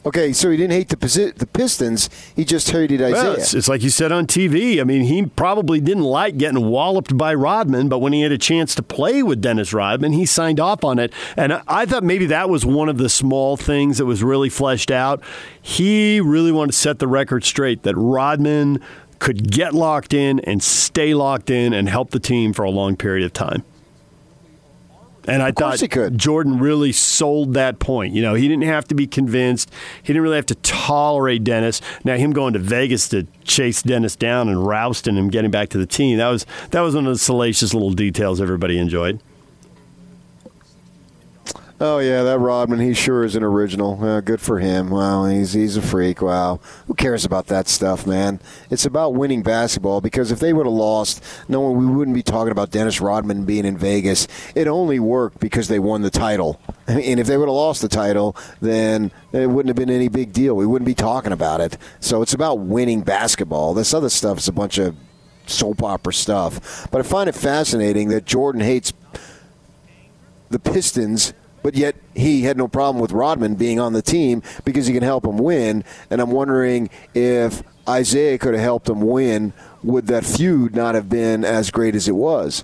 Okay, so he didn't hate the Pisi- the Pistons. He just hated Isiah. Well, it's, it's like you said on TV. I mean, he probably didn't like getting walloped by Rodman, but when he had a chance to play with Dennis Rodman, he signed off on it. And I, I thought maybe that was one of the small things that was really fleshed out. He really wanted to set the record straight that Rodman could get locked in and stay locked in and help the team for a long period of time. And I thought Jordan really sold that point. You know, he didn't have to be convinced. He didn't really have to tolerate Dennis. Now, him going to Vegas to chase Dennis down and rousting him, getting back to the team, that was that was one of the salacious little details everybody enjoyed. Oh yeah, that Rodman, he sure is an original. Uh, good for him. Wow, he's he's a freak. Wow, who cares about that stuff, man? It's about winning basketball. Because if they would have lost, no one we wouldn't be talking about Dennis Rodman being in Vegas. It only worked because they won the title. And if they would have lost the title, then it wouldn't have been any big deal. We wouldn't be talking about it. So it's about winning basketball. This other stuff is a bunch of soap opera stuff. But I find it fascinating that Jordan hates the Pistons, but yet he had no problem with Rodman being on the team because he can help him win. And I'm wondering if Isiah could have helped him win, would that feud not have been as great as it was?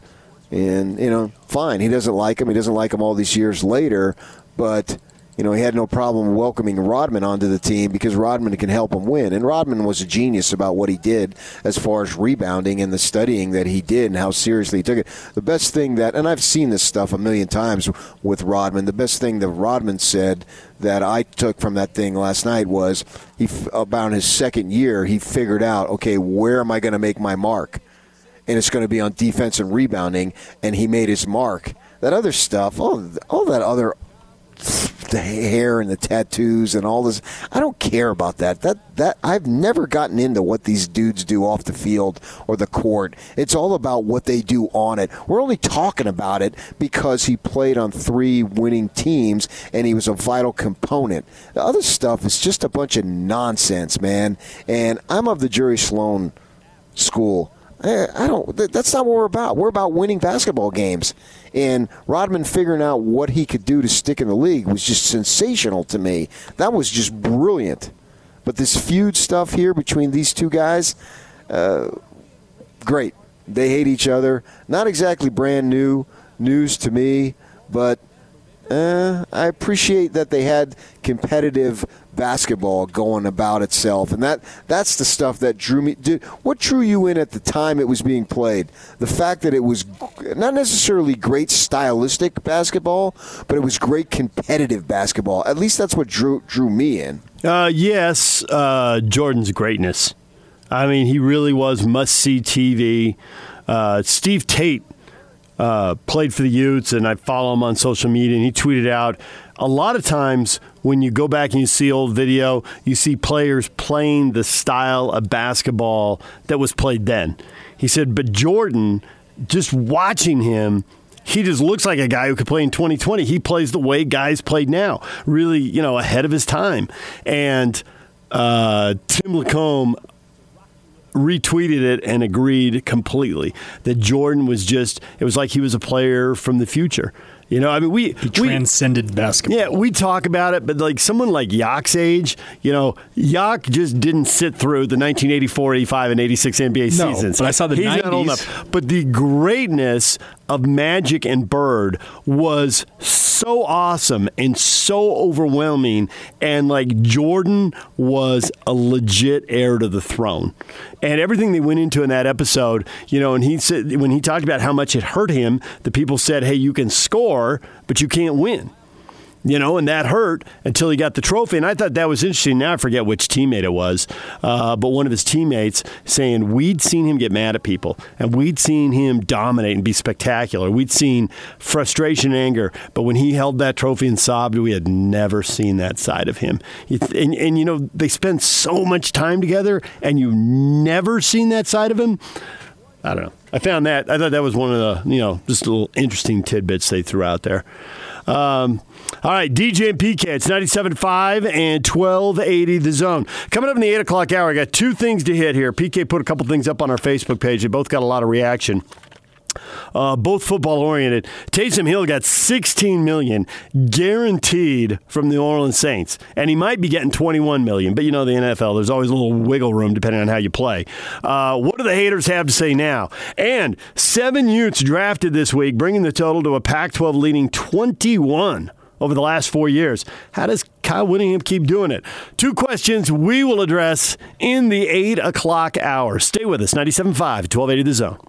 And, you know, fine. He doesn't like him. He doesn't like him all these years later, but you know, he had no problem welcoming Rodman onto the team because Rodman can help him win. And Rodman was a genius about what he did as far as rebounding and the studying that he did and how seriously he took it. The best thing that, and I've seen this stuff a million times with Rodman, the best thing that Rodman said that I took from that thing last night was he, about his second year, he figured out, okay, where am I going to make my mark? And it's going to be on defense and rebounding, and he made his mark. That other stuff, all, all that other the hair and the tattoos and all this. I don't care about that. That that I've never gotten into what these dudes do off the field or the court. It's all about what they do on it. We're only talking about it because he played on three winning teams and he was a vital component. The other stuff is just a bunch of nonsense, man. And I'm of the Jerry Sloan school. I don't. That's not what we're about. We're about winning basketball games. And Rodman figuring out what he could do to stick in the league was just sensational to me. That was just brilliant. But this feud stuff here between these two guys, uh, great. They hate each other. Not exactly brand new news to me, but uh, I appreciate that they had competitive basketball going about itself, and that that's the stuff that drew me. Did, what drew you in at the time it was being played? The fact that it was not necessarily great stylistic basketball, but it was great competitive basketball. At least that's what drew drew me in. Uh, yes, uh, Jordan's greatness. I mean, he really was must see TV. Uh, Steve Tate uh, played for the Utes, and I follow him on social media, and he tweeted out a lot of times when you go back and you see old video, you see players playing the style of basketball that was played then. He said, but Jordan, just watching him, he just looks like a guy who could play in 2020. He plays the way guys played now, really, you know, ahead of his time. And uh, Tim LaComb retweeted it and agreed completely that Jordan was just, it was like he was a player from the future. You know, I mean, we he transcended we, basketball. Yeah, we talk about it, but like someone like Yak's age, you know, Yak just didn't sit through the 1984, 85, and 86 NBA no, seasons. But I saw the He's 90s. Not old enough. But the greatness of Magic and Bird was so awesome and so overwhelming. And like Jordan was a legit heir to the throne. And everything they went into in that episode, you know, and he said, when he talked about how much it hurt him, the people said, hey, you can score, but you can't win you know, and that hurt until he got the trophy. And I thought that was interesting. Now I forget which teammate it was, uh, but one of his teammates saying we'd seen him get mad at people and we'd seen him dominate and be spectacular. We'd seen frustration, and anger, but when he held that trophy and sobbed, we had never seen that side of him. And, and you know, they spend so much time together, and you've never seen that side of him. I don't know. I found that. I thought that was one of the, you know, just little interesting tidbits they threw out there. Um, all right, DJ and PK, it's 97.5 and 1280 the zone. Coming up in the 8 o'clock hour, I got two things to hit here. PK put a couple things up on our Facebook page. They both got a lot of reaction. Uh, both football oriented. Taysom Hill got 16 million guaranteed from the New Orleans Saints, and he might be getting 21 million. But you know the NFL, there's always a little wiggle room depending on how you play. Uh, what do the haters have to say now? And seven Utes drafted this week, bringing the total to a Pac-12 leading 21 over the last four years. How does Kyle Whittingham keep doing it? Two questions we will address in the 8 o'clock hour. Stay with us, 97.5, 1280 The Zone.